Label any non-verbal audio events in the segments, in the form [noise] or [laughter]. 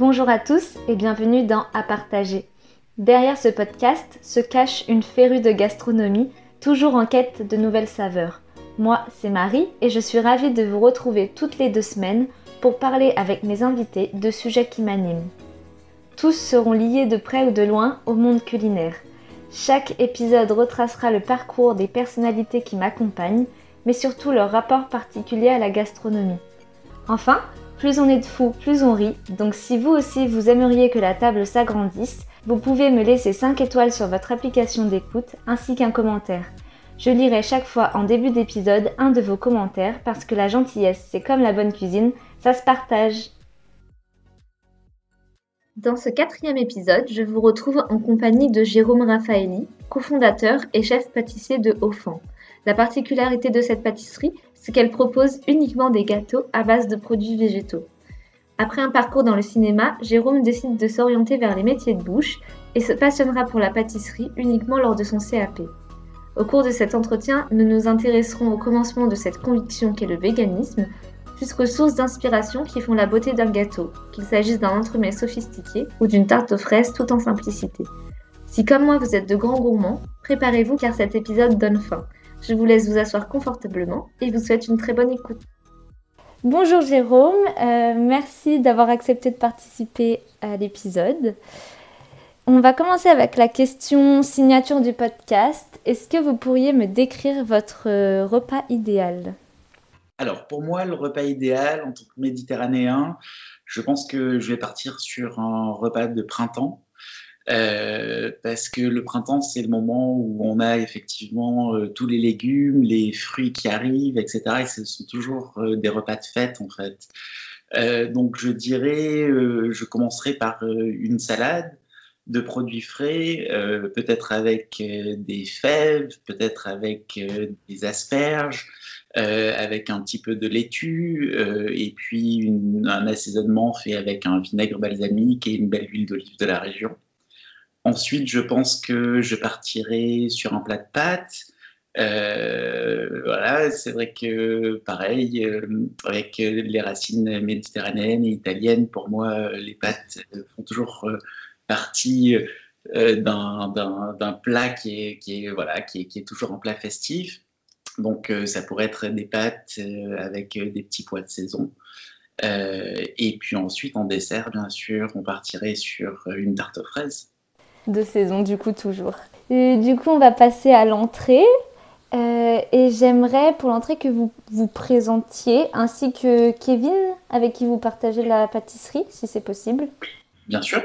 Bonjour à tous et bienvenue dans À partager. Derrière ce podcast se cache une férue de gastronomie, toujours en quête de nouvelles saveurs. Moi, c'est Marie et je suis ravie de vous retrouver toutes les deux semaines pour parler avec mes invités de sujets qui m'animent. Tous seront liés de près ou de loin au monde culinaire. Chaque épisode retracera le parcours des personnalités qui m'accompagnent, mais surtout leur rapport particulier à la gastronomie. Enfin, plus on est de fous, plus on rit, donc si vous aussi vous aimeriez que la table s'agrandisse, vous pouvez me laisser 5 étoiles sur votre application d'écoute ainsi qu'un commentaire. Je lirai chaque fois en début d'épisode un de vos commentaires parce que la gentillesse, c'est comme la bonne cuisine, ça se partage. Dans ce quatrième épisode, je vous retrouve en compagnie de Jérôme Raffaelli, cofondateur et chef pâtissier de Offan. La particularité de cette pâtisserie, c'est qu'elle propose uniquement des gâteaux à base de produits végétaux. Après un parcours dans le cinéma, Jérôme décide de s'orienter vers les métiers de bouche et se passionnera pour la pâtisserie uniquement lors de son CAP. Au cours de cet entretien, nous nous intéresserons au commencement de cette conviction qu'est le véganisme, jusqu'aux sources d'inspiration qui font la beauté d'un gâteau, qu'il s'agisse d'un entremets sophistiqué ou d'une tarte aux fraises tout en simplicité. Si comme moi vous êtes de grands gourmands, préparez-vous car cet épisode donne faim. Je vous laisse vous asseoir confortablement et vous souhaite une très bonne écoute. Bonjour Jérôme, euh, merci d'avoir accepté de participer à l'épisode. On va commencer avec la question signature du podcast. Est-ce que vous pourriez me décrire votre euh, repas idéal? Alors pour moi, le repas idéal en tant que méditerranéen, je pense que je vais partir sur un repas de printemps euh, parce que le printemps, c'est le moment où on a effectivement euh, tous les légumes, les fruits qui arrivent, etc. Et ce sont toujours euh, des repas de fête, en fait. donc, je dirais, je commencerai par une salade de produits frais, peut-être avec des fèves, peut-être avec des asperges, avec un petit peu de laitue, et puis un assaisonnement fait avec un vinaigre balsamique et une belle huile d'olive de la région. Ensuite, je pense que je partirai sur un plat de pâtes. Euh, voilà, c'est vrai que pareil, euh, avec les racines méditerranéennes et italiennes, pour moi, les pâtes font toujours euh, partie d'un plat qui est, voilà, qui est toujours un plat festif. Donc, ça pourrait être des pâtes avec des petits pois de saison. et puis ensuite, en dessert, bien sûr, on partirait sur une tarte aux fraises de saison, du coup, toujours. Du coup, on va passer à l'entrée. Euh, et j'aimerais pour l'entrée que vous vous présentiez, ainsi que Kevin, avec qui vous partagez la pâtisserie, si c'est possible. Bien sûr.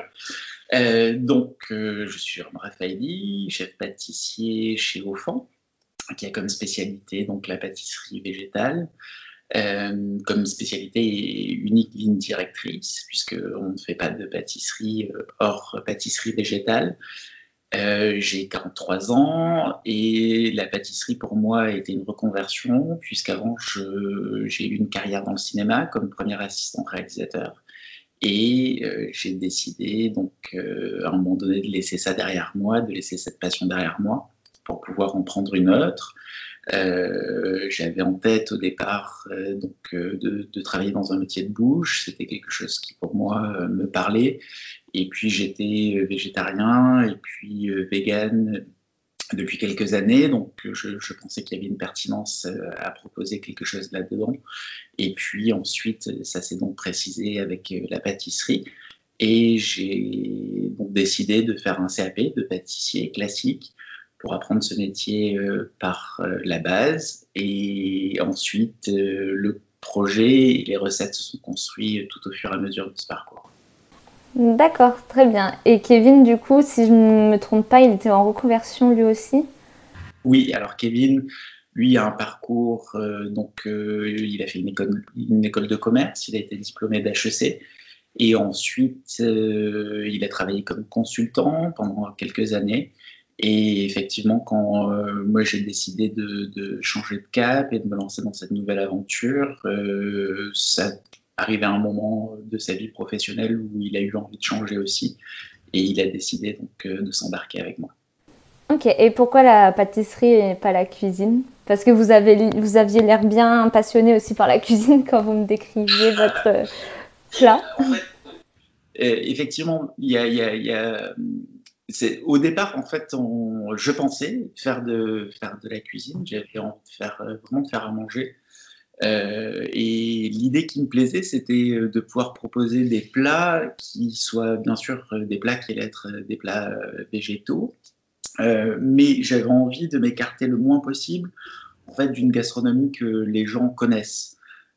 Euh, donc, euh, je suis Raphaëli, chef pâtissier chez Offan, qui a comme spécialité donc la pâtisserie végétale. Euh, comme spécialité unique ligne directrice, puisqu'on ne fait pas de pâtisserie euh, hors pâtisserie végétale. Euh, j'ai 43 ans et la pâtisserie pour moi a été une reconversion puisqu'avant j'ai eu une carrière dans le cinéma comme premier assistant réalisateur et j'ai décidé donc à un moment donné de laisser ça derrière moi, de laisser cette passion derrière moi pour pouvoir en prendre une autre. Euh, j'avais en tête au départ euh, donc, euh, de, travailler dans un métier de bouche. C'était quelque chose qui pour moi me parlait. Et puis j'étais végétarien et puis vegan depuis quelques années, donc je, je pensais qu'il y avait une pertinence à proposer quelque chose là-dedans. Et puis ensuite, ça s'est donc précisé avec la pâtisserie. Et j'ai donc décidé de faire un CAP de pâtissier classique pour apprendre ce métier euh, par euh, la base. Et ensuite, euh, le projet et les recettes se sont construits tout au fur et à mesure de ce parcours. D'accord, très bien. Et Kevin, du coup, si je ne me trompe pas, il était en reconversion lui aussi? Oui, alors Kevin, lui, a un parcours, donc il a fait une école, une école de commerce, il a été diplômé d'HEC. Et ensuite, il a travaillé comme consultant pendant quelques années. Et effectivement, quand euh, moi j'ai décidé de, changer de cap et de me lancer dans cette nouvelle aventure, euh, ça arrivait à un moment de sa vie professionnelle où il a eu envie de changer aussi. Et il a décidé donc euh, de s'embarquer avec moi. Ok, et pourquoi la pâtisserie et pas la cuisine? Parce que vous, avez, vous aviez l'air bien passionné aussi par la [laughs] cuisine quand vous me décriviez votre plat. effectivement, il y a, au départ, en fait, je pensais faire de, faire de la cuisine. J'avais envie de faire, vraiment de faire à manger. Euh, et l'idée qui me plaisait, c'était euh, de pouvoir proposer des plats qui soient bien sûr euh, des plats qui allaient être des plats végétaux, mais j'avais envie de m'écarter le moins possible en fait d'une gastronomie que les gens connaissent.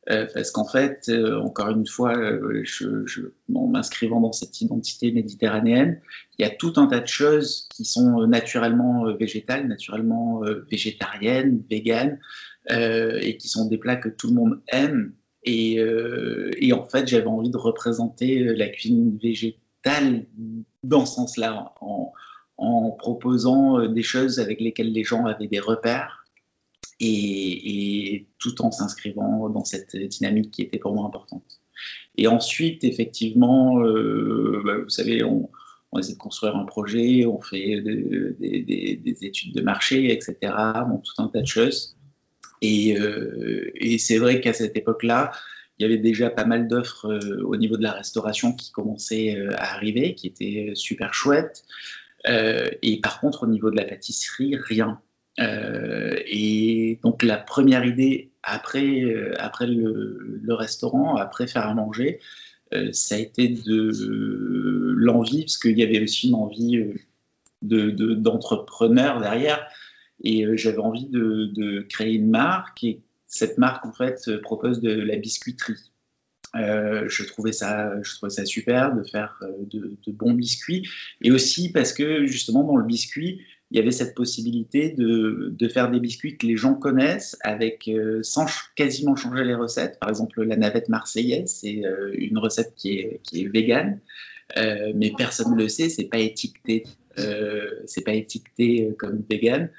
Parce qu'en fait, encore une fois, je, en m'inscrivant dans cette identité méditerranéenne, il y a tout un tas de choses qui sont naturellement végétales, naturellement végétariennes, véganes, euh, et qui sont des plats que tout le monde aime. Et, euh, en fait, j'avais envie de représenter euh, la cuisine végétale dans ce sens-là, en, en, proposant des choses avec lesquelles les gens avaient des repères. Et, tout en s'inscrivant dans cette dynamique qui était pour moi importante. Et ensuite, effectivement, euh, bah, vous savez, on, on, essaie de construire un projet, on fait des, des, des études de marché, etc. Bon, tout un tas de choses. Euh, et, c'est vrai qu'à cette époque-là, il y avait déjà pas mal d'offres euh, au niveau de la restauration qui commençaient à arriver, qui étaient super chouettes. et par contre, au niveau de la pâtisserie, rien. Et donc la première idée après, après le, restaurant, après faire à manger, ça a été de l'envie, parce qu'il y avait aussi une envie d'entrepreneur derrière, et euh, j'avais envie de, créer une marque. Et cette marque en fait propose de la biscuiterie. Euh, je trouvais ça, je trouvais ça super de faire euh, de, bons biscuits. Et aussi parce que justement dans le biscuit il y avait cette possibilité de, de faire des biscuits que les gens connaissent avec sans quasiment changer les recettes. Par exemple la navette marseillaise c'est une recette qui est qui est végane mais personne ne le sait, c'est pas étiqueté, c'est pas étiqueté comme vegan.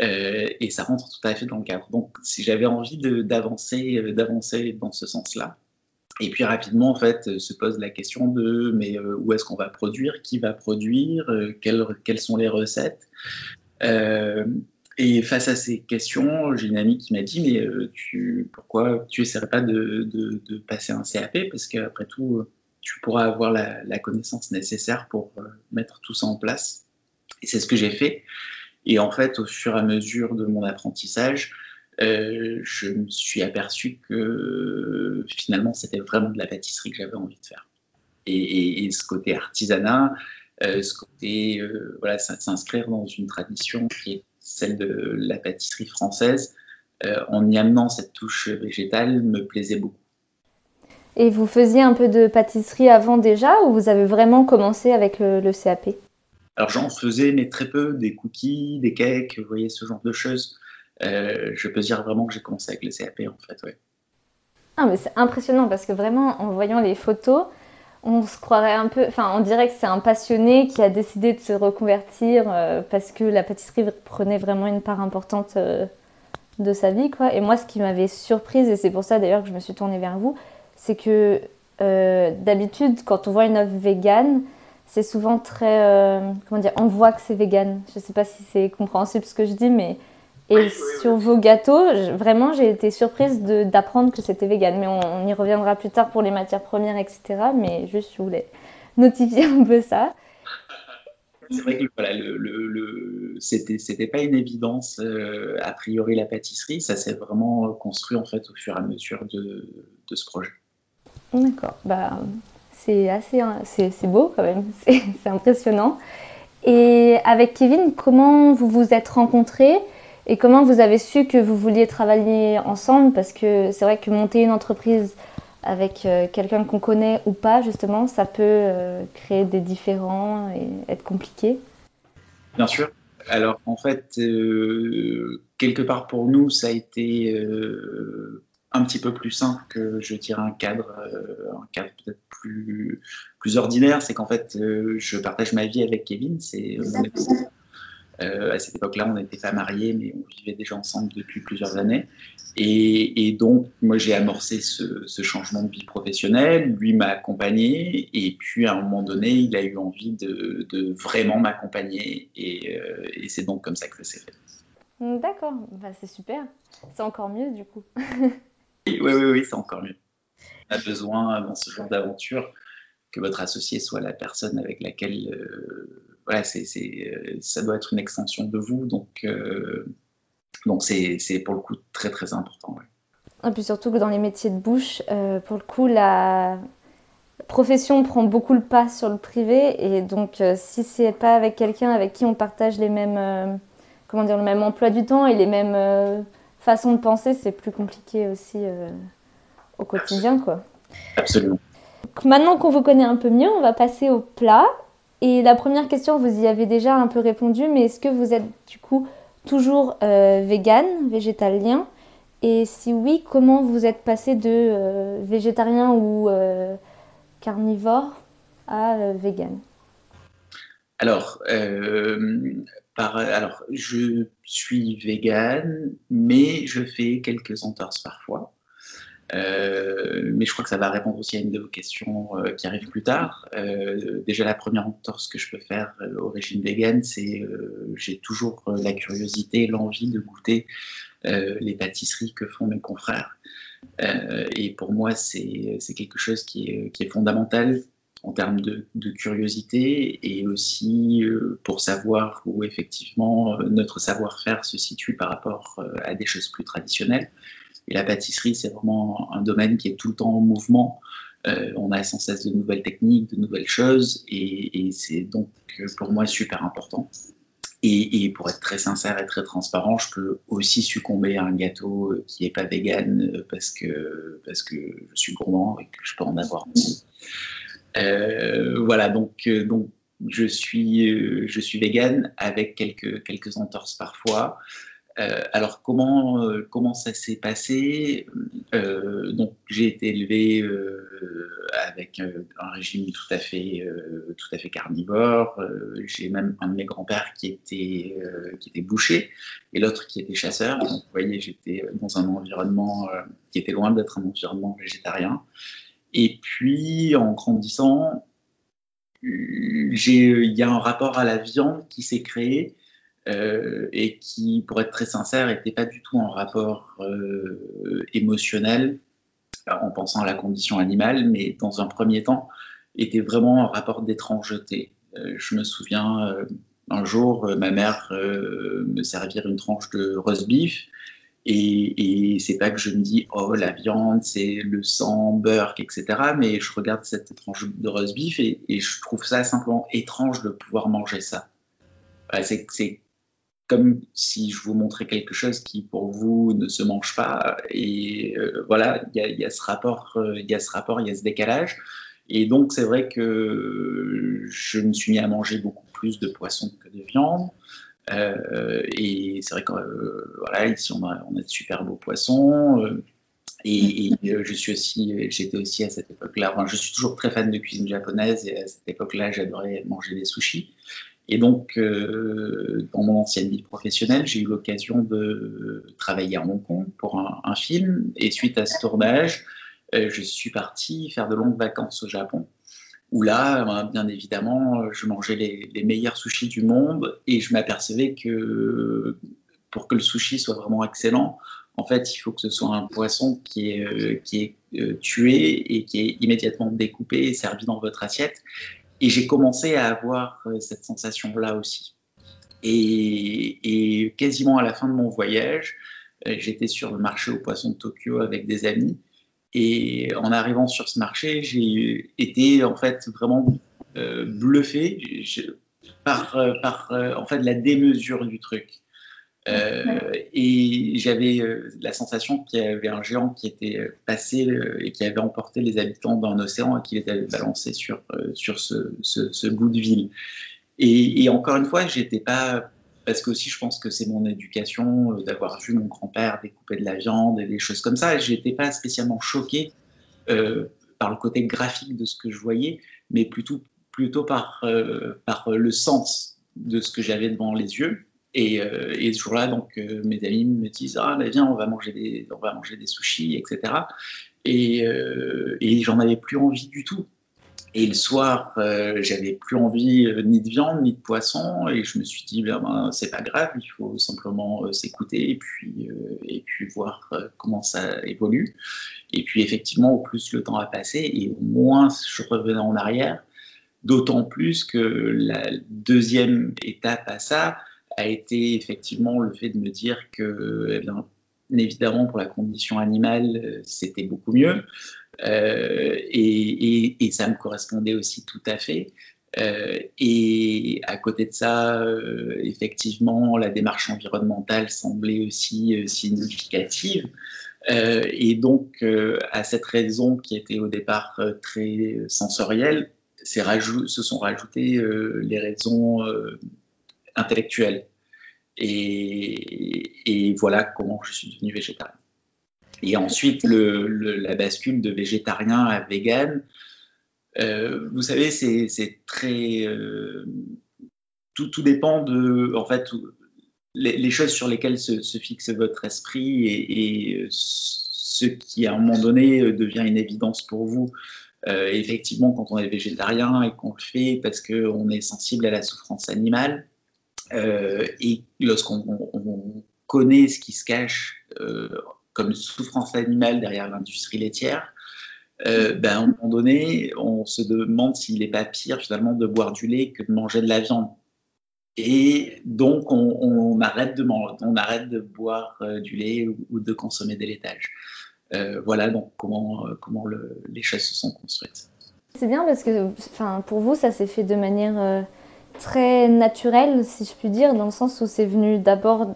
Euh, et ça rentre tout à fait dans le cadre. Donc, si j'avais envie d'avancer, euh, d'avancer dans ce sens-là. Et puis rapidement, en fait, se pose la question de mais euh, où est-ce qu'on va produire, qui va produire, quelles, quelles, sont les recettes. et face à ces questions, j'ai une amie qui m'a dit mais pourquoi tu essaierais pas de, passer un CAP parce qu'après tout, tu pourras avoir la connaissance nécessaire pour mettre tout ça en place. Et c'est ce que j'ai fait. Et en fait, au fur et à mesure de mon apprentissage, euh, je me suis aperçu que finalement, c'était vraiment de la pâtisserie que j'avais envie de faire. Et, ce côté artisanat, euh, ce côté euh, voilà, s'inscrire dans une tradition qui est celle de la pâtisserie française, en y amenant cette touche végétale, me plaisait beaucoup. Et vous faisiez un peu de pâtisserie avant déjà ou vous avez vraiment commencé avec le CAP alors j'en faisais, mais très peu, des cookies, des cakes, vous voyez, ce genre de choses. Euh, je peux dire vraiment que j'ai commencé avec le CAP en fait. Ah mais c'est impressionnant parce que vraiment en voyant les photos, on se croirait un peu, enfin on dirait que c'est un passionné qui a décidé de se reconvertir euh, parce que la pâtisserie prenait vraiment une part importante euh, de sa vie quoi. Et moi ce qui m'avait surprise et c'est pour ça d'ailleurs que je me suis tournée vers vous, c'est que d'habitude quand on voit une œuvre végane, c'est souvent très. Comment dire On voit que c'est vegan. Je sais pas si c'est compréhensible ce que je dis, mais. Et sur vos gâteaux, vraiment, j'ai été surprise d'apprendre que c'était vegan. Mais on, y reviendra plus tard pour les matières premières, etc. Mais juste, je voulais notifier [laughs] un peu ça. C'est vrai que voilà, le, le, c'était pas une évidence euh, a priori la pâtisserie, ça s'est vraiment construit en fait au fur et à mesure de, de ce projet. D'accord, bah, c'est assez, hein, c'est beau quand même, [laughs] c'est impressionnant. Et avec Kevin, comment vous vous êtes rencontrés? Et comment vous avez su que vous vouliez travailler ensemble? Parce que c'est vrai que monter une entreprise avec euh, quelqu'un qu'on connaît ou pas, justement, ça peut euh, créer des différends et être compliqué. Bien sûr. Alors en fait, euh, quelque part pour nous, ça a été un petit peu plus simple que je dirais un cadre, un cadre peut-être plus, plus ordinaire, c'est qu'en fait, euh, je partage ma vie avec Kevin. C'est euh, à cette époque-là, on n'était pas mariés, mais on vivait déjà ensemble depuis plusieurs années. Et, donc, moi, j'ai amorcé ce, changement de vie professionnelle. Lui m'a accompagné. Et puis, à un moment donné, il a eu envie de, vraiment m'accompagner. Euh, et, c'est donc comme ça que ça s'est fait. D'accord, bah, c'est super. C'est encore mieux, du coup. oui, oui, oui, c'est encore mieux a besoin dans ce genre d'aventure que votre associé soit la personne avec laquelle, voilà, c'est, ça doit être une extension de vous. Donc, donc c'est, pour le coup très très important. Et puis surtout que dans les métiers de bouche, pour le coup, la profession prend beaucoup le pas sur le privé et donc euh, si c'est pas avec quelqu'un avec qui on partage les mêmes euh, comment dire le même emploi du temps et les mêmes euh, façons de penser, c'est plus compliqué aussi au quotidien quoi. Absolument. maintenant qu'on vous connaît un peu mieux, on va passer au plat et la première question vous y avez déjà un peu répondu mais est-ce que vous êtes du coup toujours vegan, végétalien? Et si oui, comment vous êtes passé de végétarien ou carnivore à euh, vegan alors, euh, alors, je suis vegan, mais je fais quelques entorses parfois. Euh, mais je crois que ça va répondre aussi à une de vos questions qui arrive plus tard. déjà, la première entorse que je peux faire au régime vegan, c'est j'ai toujours la curiosité, l'envie de goûter les pâtisseries que font mes confrères. Euh, et pour moi, c'est quelque chose qui est, fondamental en termes de, curiosité et aussi euh, pour savoir où effectivement euh, notre savoir-faire se situe par rapport à des choses plus traditionnelles. Et la pâtisserie, c'est vraiment un domaine qui est tout le temps en mouvement. on a sans cesse de nouvelles techniques, de nouvelles choses, et, c'est donc pour moi super important. Et, pour être très sincère et très transparent, je peux aussi succomber à un gâteau euh, qui n'est pas vegan euh, parce que, parce que je suis gourmand et que je peux en avoir euh, voilà, donc, donc je suis, je suis vegan avec quelques, quelques entorses parfois. Euh, alors comment euh, comment ça s'est passé? Euh, Donc j'ai été élevé avec un régime tout à fait tout à fait carnivore. j'ai même un de mes grands-pères qui était qui était boucher et l'autre qui était chasseur. Donc vous voyez, j'étais dans un environnement qui était loin d'être un environnement végétarien. Et puis en grandissant, il y a un rapport à la viande qui s'est créé euh, et qui, pour être très sincère, n'était pas du tout en rapport euh, émotionnel en pensant à la condition animale, mais dans un premier temps, était vraiment un rapport d'étrangeté. Euh, je me souviens un jour, ma mère me servir une tranche de roast beef. Et, et c'est pas que je me dis, oh, la viande, c'est le sang, beurre, etc. Mais je regarde cette tranche de roast beef et, et je trouve ça simplement étrange de pouvoir manger ça. c'est comme si je vous montrais quelque chose qui pour vous ne se mange pas. Et euh, voilà, il y, a ce rapport, euh, il y a ce rapport, il y a ce décalage. Et donc c'est vrai que je me suis mis à manger beaucoup plus de poissons que de viande. Euh, et c'est vrai que voilà, ici on a, on a, de super beaux poissons. et, [laughs] je suis aussi, j'étais aussi à cette époque-là. Enfin, je suis toujours très fan de cuisine japonaise et à cette époque-là, j'adorais manger des sushis. Et donc, euh, dans mon ancienne vie professionnelle, j'ai eu l'occasion de travailler à Hong Kong pour un, film. Et suite à ce tournage, euh, je suis parti faire de longues vacances au Japon, où là, ben, bien évidemment, je mangeais les, meilleurs sushis du monde et je m'apercevais que pour que le sushi soit vraiment excellent, en fait, il faut que ce soit un poisson qui est, euh, qui est tué et qui est immédiatement découpé et servi dans votre assiette. Et j'ai commencé à avoir euh, cette sensation-là aussi. Et, quasiment à la fin de mon voyage, euh, j'étais sur le marché aux poissons de Tokyo avec des amis. Et en arrivant sur ce marché, j'ai été en fait vraiment euh, bluffé par, en fait la démesure du truc. Euh, et j'avais euh, la sensation qu'il y avait un géant qui était euh, passé et qui avait emporté les habitants d'un océan et qui les avait balancés sur, sur ce, ce, bout de ville. Et, encore une fois, j'étais pas. Parce que aussi, je pense que c'est mon éducation d'avoir vu mon grand-père découper de la viande et des choses comme ça. Et j'étais pas spécialement choqué par le côté graphique de ce que je voyais, mais plutôt, plutôt par, par le sens de ce que j'avais devant les yeux. Et, euh, et, ce jour-là, donc, euh, mes amis me disent Ah, ben viens, on va manger des, on va manger des sushis, etc. Et, euh, et j'en avais plus envie du tout. Et le soir, j'avais plus envie ni de viande ni de poisson, et je me suis dit, ben, ben c'est pas grave, il faut simplement s'écouter et puis et puis voir comment ça évolue. Et puis effectivement, au plus le temps a passé, et au moins je revenais en arrière. D'autant plus que la deuxième étape à ça a été effectivement le fait de me dire que, eh évidemment, pour la condition animale, c'était beaucoup mieux. Euh, et, ça me correspondait aussi tout à fait. Euh, et à côté de ça, euh, effectivement, la démarche environnementale semblait aussi significative. et donc, à cette raison qui était au départ très sensorielle, se sont rajoutées les raisons intellectuelles. et, voilà comment je suis devenu végétarien. Et ensuite, la bascule de végétarien à vegan, euh, vous savez, c'est très. Euh, tout, tout, dépend de. En fait, les, choses sur lesquelles se, fixe votre esprit et, ce qui, à un moment donné, devient une évidence pour vous. Euh, effectivement, quand on est végétarien et qu'on le fait parce qu'on est sensible à la souffrance animale, et lorsqu'on connaît ce qui se cache comme souffrance animale derrière l'industrie laitière, euh, ben, à un moment donné, on se demande s'il n'est pas pire finalement de boire du lait que de manger de la viande. Et donc, on, arrête, de manger, on arrête de boire euh, du lait ou, de consommer des laitages. Euh, voilà donc comment les choses se sont construites. C'est bien parce que pour vous, ça s'est fait de manière très naturelle, si je puis dire, dans le sens où c'est venu d'abord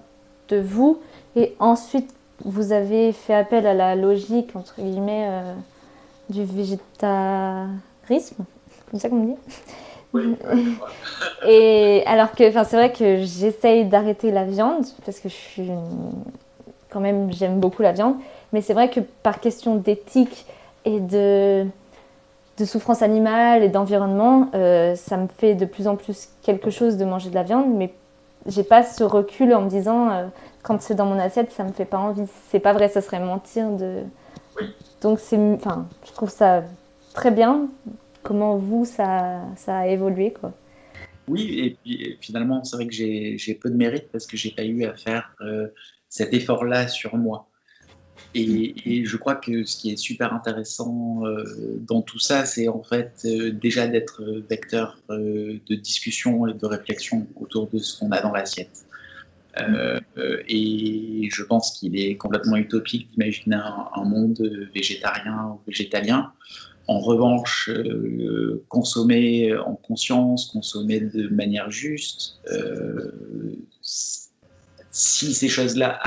de vous et ensuite vous avez fait appel à la logique, entre guillemets, euh, du végétarisme, comme ça qu'on dit. Oui, [laughs] Et alors que, enfin, c'est vrai que j'essaye d'arrêter la viande parce que je suis quand même, j'aime beaucoup la viande, mais c'est vrai que par question d'éthique et de, de souffrance animale et d'environnement, euh, ça me fait de plus en plus quelque chose de manger de la viande, mais j'ai pas ce recul en me disant euh, quand c'est dans mon assiette, ça me fait pas envie. C'est pas vrai, ça serait mentir de. Donc c'est, enfin, je trouve ça très bien. Comment vous ça, ça a évolué quoi. Oui, et puis finalement, c'est vrai que j'ai peu de mérite parce que j'ai pas eu à faire euh, cet effort-là sur moi. Et, je crois que ce qui est super intéressant euh, dans tout ça, c'est en fait euh, déjà d'être vecteur de discussion et de réflexion autour de ce qu'on a dans l'assiette. Euh, et je pense qu'il est complètement utopique d'imaginer un, monde végétarien ou végétalien. En revanche, euh, consommer en conscience, consommer de manière juste, euh, si ces choses-là,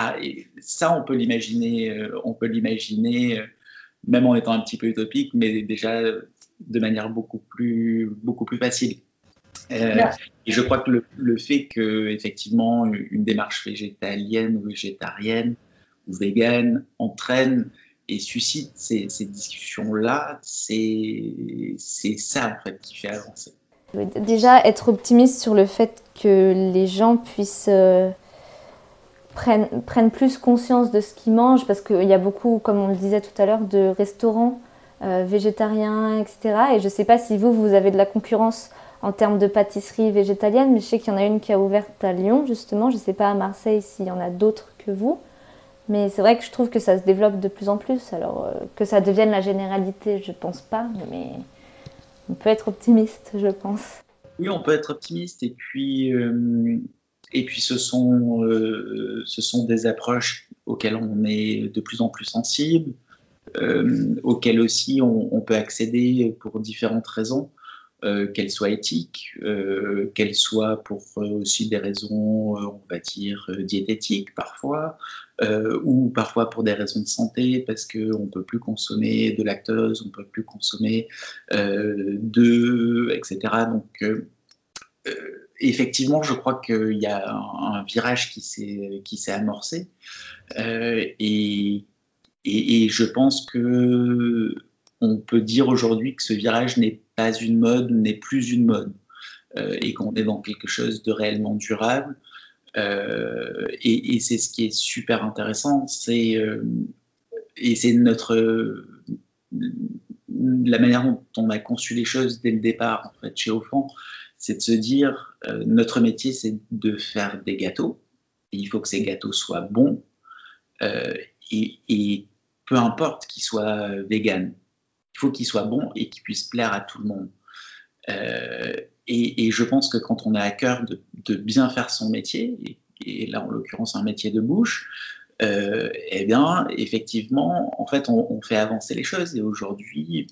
ça on peut l'imaginer, on peut l'imaginer même en étant un petit peu utopique, mais déjà de manière beaucoup plus, beaucoup plus facile. Euh, et je crois que le, fait que effectivement une démarche végétalienne ou végétarienne ou végane entraîne et suscite ces, discussions-là, c'est ça en fait qui fait avancer. Déjà être optimiste sur le fait que les gens puissent euh, prennent, prennent, plus conscience de ce qu'ils mangent, parce qu'il y a beaucoup, comme on le disait tout à l'heure, de restaurants euh, végétariens, etc. Et je ne sais pas si vous, vous avez de la concurrence en termes de pâtisserie végétalienne, mais je sais qu'il y en a une qui a ouverte à Lyon, justement. Je ne sais pas à Marseille s'il y en a d'autres que vous. Mais c'est vrai que je trouve que ça se développe de plus en plus. Alors euh, que ça devienne la généralité, je ne pense pas, mais on peut être optimiste, je pense. Oui, on peut être optimiste. Et puis, euh, et puis ce, sont, euh, ce sont des approches auxquelles on est de plus en plus sensible, auxquelles aussi on, peut accéder pour différentes raisons. Euh, qu'elle soit éthique, euh, qu'elle soit pour euh, aussi des raisons, on va dire, diététiques parfois, ou parfois pour des raisons de santé, parce qu'on ne peut plus consommer de lactose, on ne peut plus consommer d'œufs, etc. Donc, effectivement, je crois qu'il y a un, virage qui s'est amorcé, et, et, je pense que on peut dire aujourd'hui que ce virage n'est pas une mode, n'est plus une mode, euh, et qu'on est dans quelque chose de réellement durable. Euh, et, c'est ce qui est super intéressant, c'est euh, et c'est notre la manière dont on a conçu les choses dès le départ, chez Offan, c'est de se dire, notre métier, c'est de faire des gâteaux. Et il faut que ces gâteaux soient bons. Et, et, peu importe qu'ils soient vegan, il faut qu'ils soient bons et qu'ils puissent plaire à tout le monde. Euh, et, je pense que quand on a à cœur de, bien faire son métier, et, là en l'occurrence un métier de bouche, euh, eh bien effectivement, en fait, on, fait avancer les choses. Et aujourd'hui,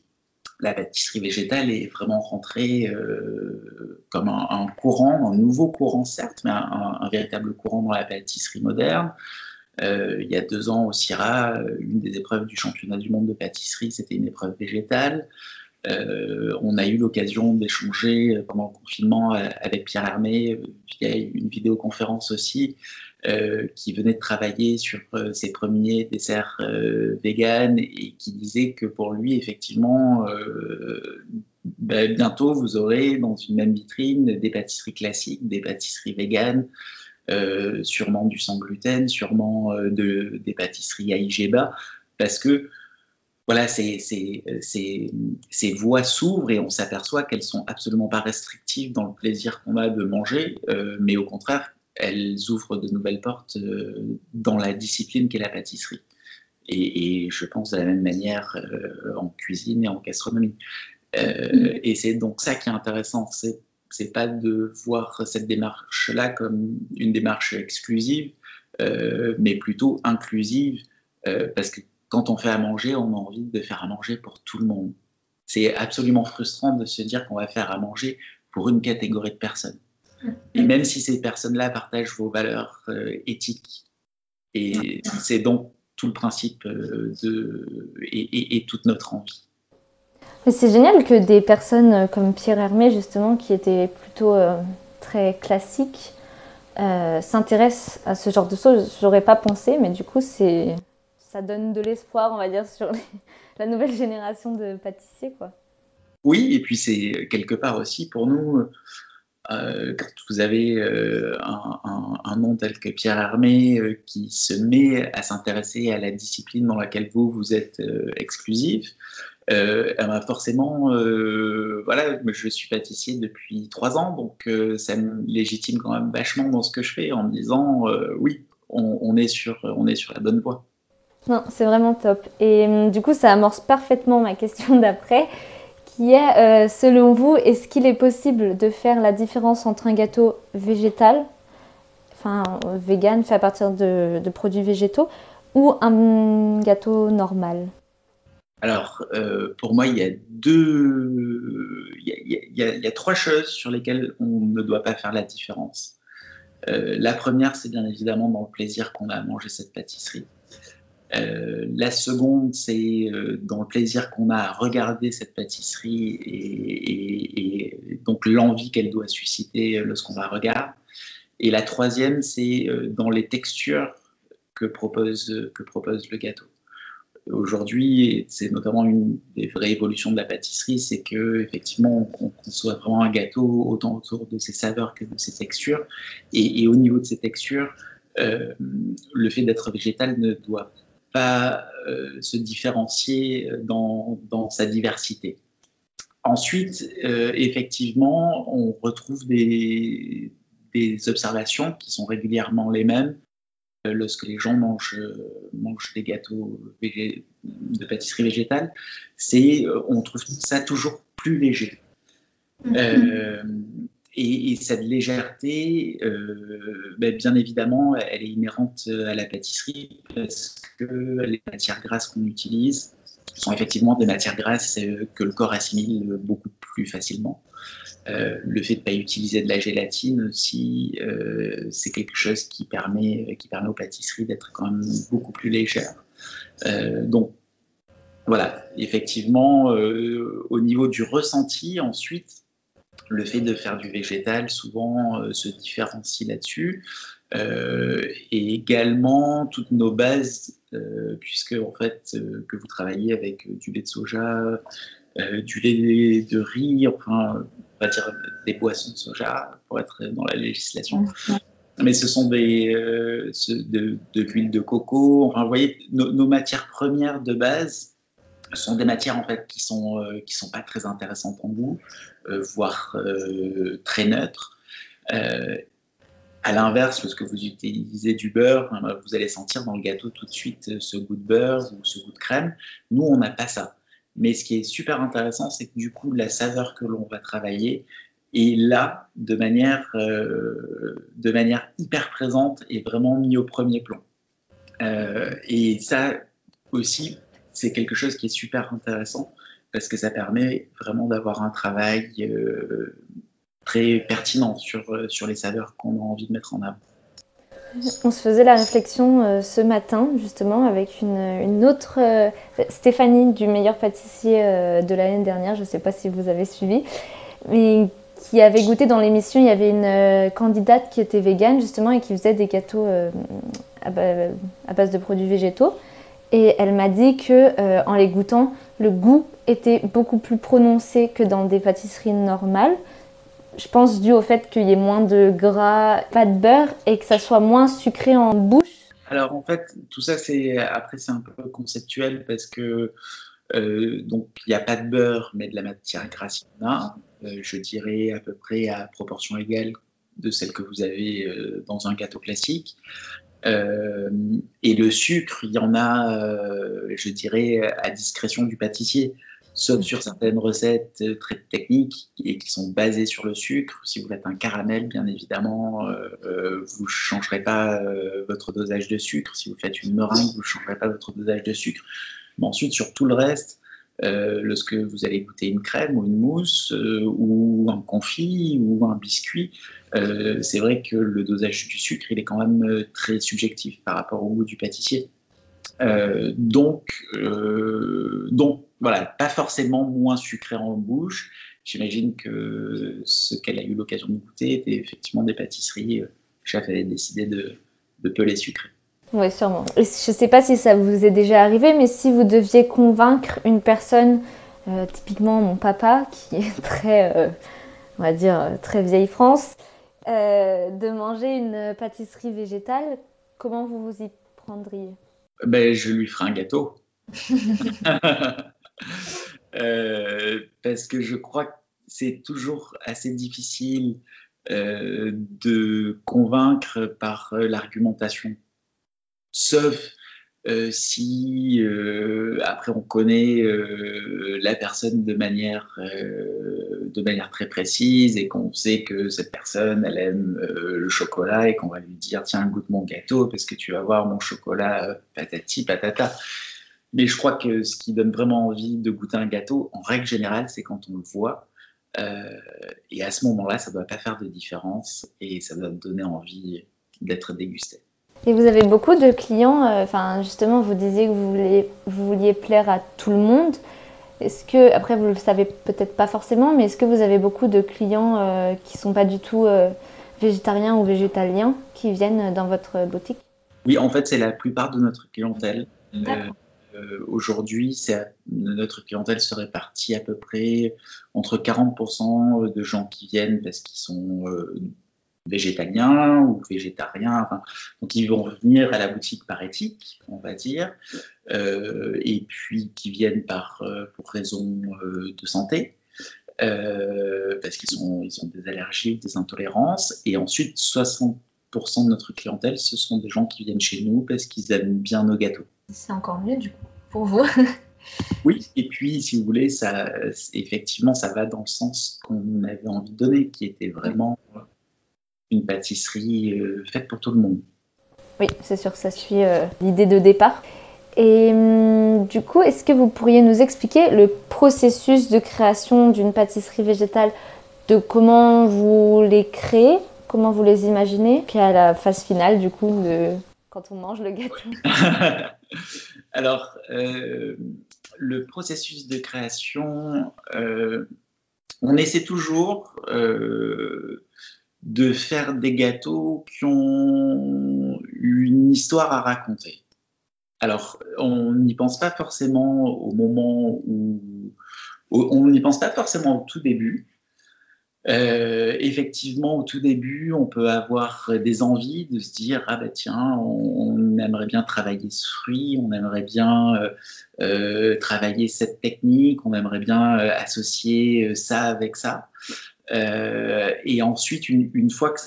la pâtisserie végétale est vraiment rentrée euh, comme un, courant, un nouveau courant certes, mais un, véritable courant dans la pâtisserie moderne. il y a deux ans au CIRA, une des épreuves du championnat du monde de pâtisserie, c'était une épreuve végétale. Euh, on a eu l'occasion d'échanger pendant le confinement euh, avec Pierre Hermé via une vidéoconférence aussi, euh, qui venait de travailler sur ses premiers desserts vegan et qui disait que pour lui, effectivement, ben, bientôt vous aurez dans une même vitrine des pâtisseries classiques, des pâtisseries véganes, sûrement du sans gluten, sûrement de, des pâtisseries à IGBA, parce que voilà, ces, ces, voies s'ouvrent et on s'aperçoit qu'elles sont absolument pas restrictives dans le plaisir qu'on a de manger, euh, mais au contraire, elles ouvrent de nouvelles portes euh, dans la discipline qu'est la pâtisserie. Et, je pense de la même manière euh, en cuisine et en gastronomie. Mm-hmm. et c'est donc ça qui est intéressant, c'est c'est pas de voir cette démarche-là comme une démarche exclusive, mais plutôt inclusive, parce que quand on fait à manger, on a envie de faire à manger pour tout le monde. C'est absolument frustrant de se dire qu'on va faire à manger pour une catégorie de personnes. Et même si ces personnes-là partagent vos valeurs euh, éthiques. Et c'est donc tout le principe euh, de, et, toute notre envie. C'est génial que des personnes comme Pierre Hermé, justement, qui étaient plutôt euh, très classiques, s'intéressent à ce genre de choses. J'aurais pas pensé, mais du coup, c'est ça donne de l'espoir, on va dire, [laughs] sur la nouvelle génération de pâtissiers, quoi. Oui, et puis c'est quelque part aussi pour nous, euh, quand vous avez euh, un, nom tel que Pierre Hermé euh, qui se met à s'intéresser à la discipline dans laquelle vous, vous êtes exclusif, eh ben, forcément, voilà, je suis pâtissier depuis trois ans, donc ça me légitime quand même vachement dans ce que je fais en me disant, oui, on, est sur, on est sur la bonne voie. Non, c'est vraiment top. Et hum, du coup, ça amorce parfaitement ma question d'après, est, euh, selon vous, est-ce qu'il est possible de faire la différence entre un gâteau végétal, enfin vegan, fait à partir de, produits végétaux, ou un gâteau normal? Alors, euh, pour moi, il y a deux, il y a, trois choses sur lesquelles on ne doit pas faire la différence. Euh, la première, c'est bien évidemment dans le plaisir qu'on a à manger cette pâtisserie. Euh, la seconde, c'est euh, dans le plaisir qu'on a à regarder cette pâtisserie et, donc l'envie qu'elle doit susciter lorsqu'on la regarde. Et la troisième, c'est euh, dans les textures que propose, que propose le gâteau. Aujourd'hui, c'est notamment une des vraies évolutions de la pâtisserie, c'est que effectivement, on conçoit vraiment un gâteau autant autour de ses saveurs que de ses textures. Et, au niveau de ces textures, le fait d'être végétal ne doit pas euh, se différencier dans, dans, sa diversité. Ensuite, euh, effectivement, on retrouve des, des, observations qui sont régulièrement les mêmes euh, lorsque les gens mangent, mangent des gâteaux de pâtisserie végétale. C'est, on trouve ça toujours plus léger. Mm-hmm. Et, cette légèreté, euh, ben, bien évidemment, elle est inhérente à la pâtisserie parce que les matières grasses qu'on utilise sont effectivement des matières grasses euh, que le corps assimile beaucoup plus facilement. Euh, le fait de ne pas utiliser de la gélatine aussi, c'est quelque chose qui permet, qui permet aux pâtisseries d'être quand même beaucoup plus légères. donc voilà, effectivement, au niveau du ressenti, ensuite, le fait de faire du végétal souvent euh, se différencie là-dessus. Euh, et également toutes nos bases, euh, puisque en fait que vous travaillez avec du lait de soja, du lait de riz, enfin on va dire des boissons de soja pour être dans la législation. Mais ce sont des de, l'huile de coco. Enfin, vous voyez, nos matières premières de base sont des matières en fait qui sont qui sont pas très intéressantes en goût, voire très neutres. À l'inverse, lorsque vous utilisez du beurre, vous allez sentir dans le gâteau tout de suite ce goût de beurre ou ce goût de crème. Nous, on n'a pas ça. Mais ce qui est super intéressant, c'est que du coup, la saveur que l'on va travailler est là de manière, euh, de manière hyper présente et vraiment mis au premier plan. Euh, et ça aussi, c'est quelque chose qui est super intéressant parce que ça permet vraiment d'avoir un travail euh, très pertinent sur, sur les saveurs qu'on a envie de mettre en avant. On se faisait la réflexion euh, ce matin, justement, avec une, autre euh, Stéphanie du meilleur pâtissier euh, de l'année dernière, je ne sais pas si vous avez suivi, mais qui avait goûté dans l'émission. Il y avait une candidate qui était végane, justement, et qui faisait des gâteaux à, base de produits végétaux. Et elle m'a dit que en les goûtant, le goût était beaucoup plus prononcé que dans des pâtisseries normales je pense dû au fait qu'il y ait moins de gras, pas de beurre et que ça soit moins sucré en bouche Alors en fait, tout ça, c'est après c'est un peu conceptuel parce que euh, donc il n'y a pas de beurre, mais de la matière grasse. Euh, je dirais à peu près à proportion égale de celle que vous avez euh, dans un gâteau classique. Et le sucre, il y en a, je dirais, à discrétion du pâtissier sauf sur certaines recettes euh, très techniques et qui sont basées sur le sucre. Si vous faites un caramel, bien évidemment, euh, euh, vous ne changerez pas votre dosage de sucre. Si vous faites une meringue, vous ne changerez pas votre dosage de sucre. Mais ensuite, sur tout le reste, lorsque vous allez goûter une crème ou une mousse ou un confit ou un biscuit, c'est vrai que le dosage du sucre, il est quand même très subjectif par rapport au goût du pâtissier. donc, donc, voilà, pas forcément moins sucré en bouche. J'imagine que ce qu'elle a eu l'occasion de goûter était effectivement des pâtisseries. Euh, chef avait décidé de, de peu les sucrer. Oui, sûrement. je ne sais pas si ça vous est déjà arrivé, mais si vous deviez convaincre une personne, euh, typiquement mon papa, qui est [laughs] très, euh, on va dire, très vieille France, de manger une pâtisserie végétale, comment vous vous y prendriez? Ben, Je lui ferai un gâteau. [laughs] Euh, parce que je crois que c'est toujours assez difficile euh, de convaincre par euh, l'argumentation. Sauf si après on connaît la personne de manière, de manière très précise et qu'on sait que cette personne elle aime le chocolat et qu'on va lui dire tiens goûte mon gâteau parce que tu vas voir mon chocolat patati patata. Mais je crois que ce qui donne vraiment envie de goûter un gâteau, en règle générale, c'est quand on le voit. Euh, et à ce moment-là, ça ne doit pas faire de différence et ça doit donner envie d'être dégusté. Et vous avez beaucoup de clients, euh, enfin justement, vous disiez que vous vouliez, vous vouliez plaire à tout le monde. Est-ce que, après vous le savez peut-être pas forcément, mais est-ce que vous avez beaucoup de clients euh, qui ne sont pas du tout végétariens ou végétaliens qui viennent dans votre boutique? Oui, en fait, c'est la plupart de notre clientèle. Euh, aujourd'hui, notre clientèle se répartit à peu près entre 40% de gens qui viennent parce qu'ils sont euh, végétaliens ou végétariens, donc ils vont venir à la boutique par éthique, on va dire, euh, et puis qui viennent par, pour raison de santé, parce qu'ils ils ont des allergies, des intolérances, et ensuite 60% de notre clientèle, ce sont des gens qui viennent chez nous parce qu'ils aiment bien nos gâteaux. C'est encore mieux du coup pour vous. [laughs] oui, et puis si vous voulez, ça, effectivement, ça va dans le sens qu'on avait envie de donner, qui était vraiment une pâtisserie euh, faite pour tout le monde. Oui, c'est sûr, ça suit euh, l'idée de départ. Et hum, du coup, est-ce que vous pourriez nous expliquer le processus de création d'une pâtisserie végétale, de comment vous les créez, comment vous les imaginez, puis à la phase finale du coup de quand on mange le gâteau? [laughs] Alors, euh, le processus de création, on essaie toujours de faire des gâteaux qui ont une histoire à raconter. Alors, on n'y pense pas forcément au moment où... On n'y pense pas forcément au tout début, euh, effectivement, au tout début, on peut avoir des envies de se dire ah bah tiens, on, aimerait bien travailler ce fruit, on aimerait bien euh, euh, travailler cette technique, on aimerait bien associer ça avec ça. Et ensuite, une, fois que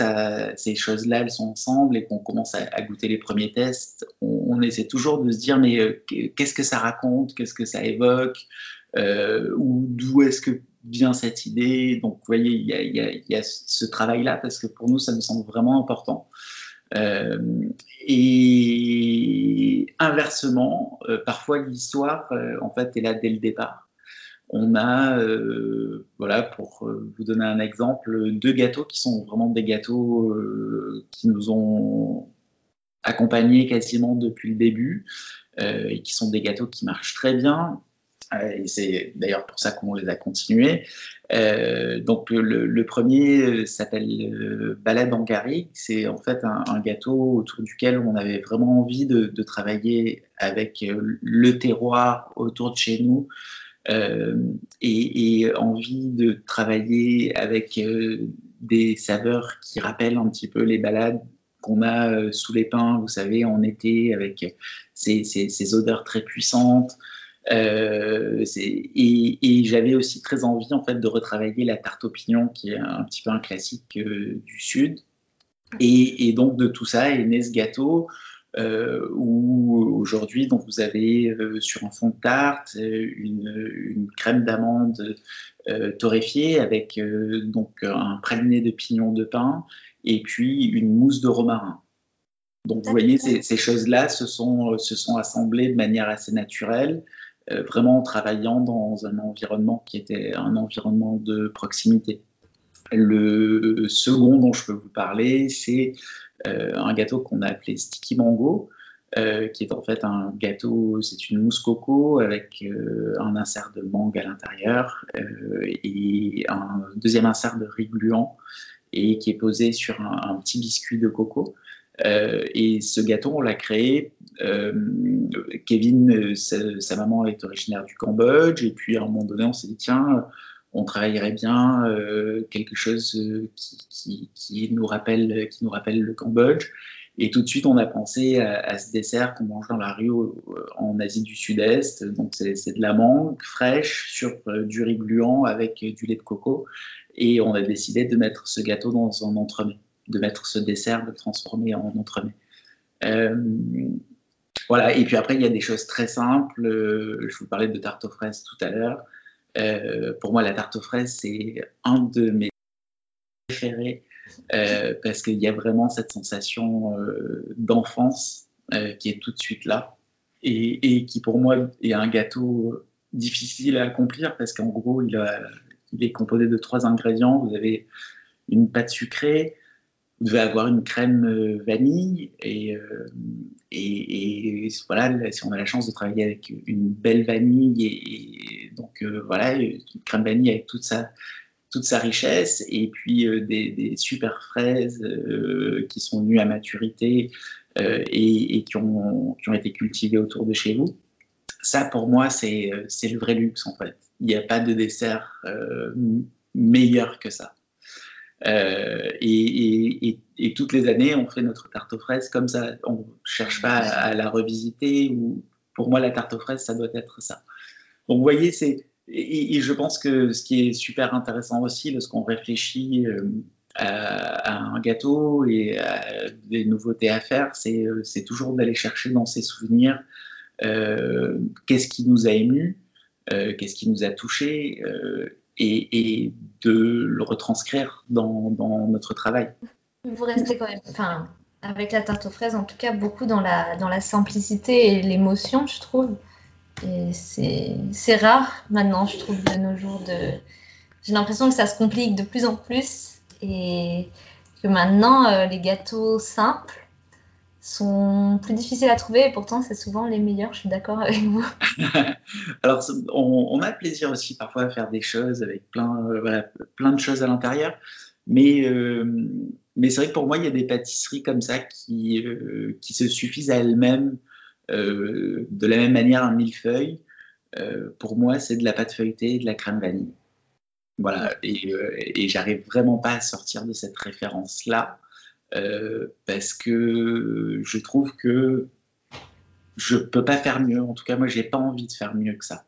ces choses-là elles sont ensemble et qu'on commence à, goûter les premiers tests, on, essaie toujours de se dire mais qu'est-ce que ça raconte, qu'est-ce que ça évoque, ou d'où est-ce que vient cette idée? Donc, vous voyez, il y a, ce travail-là parce que pour nous, ça me semble vraiment important. Euh, et inversement, euh, parfois l'histoire, euh, en fait, est là dès le départ. On a, voilà, pour vous donner un exemple, deux gâteaux qui sont vraiment des gâteaux qui nous ont accompagnés quasiment depuis le début et qui sont des gâteaux qui marchent très bien euh, et c'est d'ailleurs pour ça qu'on les a continués. Euh, donc le, premier euh, s'appelle Balade en garrigue. C'est en fait un, gâteau autour duquel on avait vraiment envie de, travailler avec le terroir autour de chez nous et, envie de travailler avec des saveurs qui rappellent un petit peu les balades qu'on a sous les pins, vous savez, en été, avec ces, ces odeurs très puissantes. Euh, et, j'avais aussi très envie en fait de retravailler la tarte au pignon, qui est un petit peu un classique euh, du sud. Et, donc de tout ça est né ce gâteau euh, où aujourd'hui donc vous avez sur un fond de tarte une, crème d'amande torréfiée avec donc un praliné de pignon de pain et puis une mousse de romarin. Donc vous voyez, ces, ces choses-là se sont, se sont assemblées de manière assez naturelle. Euh, vraiment en travaillant dans un environnement qui était un environnement de proximité. Le second dont je peux vous parler, c'est euh, un gâteau qu'on a appelé Sticky Mango, euh, qui est en fait un gâteau, c'est une mousse coco avec un insert de mangue à l'intérieur et un deuxième insert de riz gluant et qui est posé sur un petit biscuit de coco. Euh, et ce gâteau, on l'a créé. Euh, Kevin, euh, sa, maman est originaire du Cambodge, et puis à un moment donné, on s'est dit tiens, on travaillerait bien quelque chose qui, qui, nous rappelle, qui nous rappelle le Cambodge. Et tout de suite, on a pensé à, ce dessert qu'on mange dans la rue en Asie du Sud-Est. Donc, c'est de la mangue fraîche sur du riz gluant avec du lait de coco. Et on a décidé de mettre ce gâteau dans un entremets de mettre ce dessert, de le transformer en entremets. Euh, voilà, et puis après, il y a des choses très simples. Euh, je vous parlais de tarte aux fraises tout à l'heure. Euh, pour moi, la tarte aux fraises, c'est un de mes préférés parce qu'il y a vraiment cette sensation d'enfance qui est tout de suite là et, qui, pour moi, est un gâteau difficile à accomplir parce qu'en gros, il, il, est composé de trois ingrédients. Vous avez une pâte sucrée, vous devez avoir une crème euh, vanille et, euh, voilà, si on a la chance de travailler avec une belle vanille et, donc euh, voilà, une crème vanille avec toute sa, toute sa richesse et puis des, super fraises qui sont venues à maturité et, qui, ont, qui ont été cultivées autour de chez vous. Ça, pour moi, c'est le vrai luxe en fait. Il n'y a pas de dessert meilleur que ça. Euh, et, toutes les années, on fait notre tarte aux fraises comme ça. On ne cherche pas à, la revisiter. Ou, pour moi, la tarte aux fraises, ça doit être ça. Donc, vous voyez, c'est. Et, je pense que ce qui est super intéressant aussi, lorsqu'on réfléchit euh, à, un gâteau et à des nouveautés à faire, c'est euh, toujours d'aller chercher dans ses souvenirs qu'est-ce qui nous a émus, qu'est-ce qui nous a touchés et, de le retranscrire dans, notre travail. Vous restez quand même, enfin, avec la tarte aux fraises, en tout cas, beaucoup dans la, simplicité et l'émotion, je trouve. Et c'est rare maintenant, je trouve, de nos jours. J'ai l'impression que ça se complique de plus en plus et que maintenant, euh, les gâteaux simples sont plus difficiles à trouver et pourtant c'est souvent les meilleurs, je suis d'accord avec vous. [laughs] Alors on, a plaisir aussi parfois à faire des choses avec plein, euh, voilà, plein de choses à l'intérieur, mais, euh, mais c'est vrai que pour moi il y a des pâtisseries comme ça qui, euh, qui se suffisent à elles-mêmes de la même manière un millefeuille. pour moi c'est de la pâte feuilletée et de la crème vanille. Voilà, et, et j'arrive vraiment pas à sortir de cette référence-là parce que je trouve que je peux pas faire mieux. En tout cas, moi, j'ai pas envie de faire mieux que ça.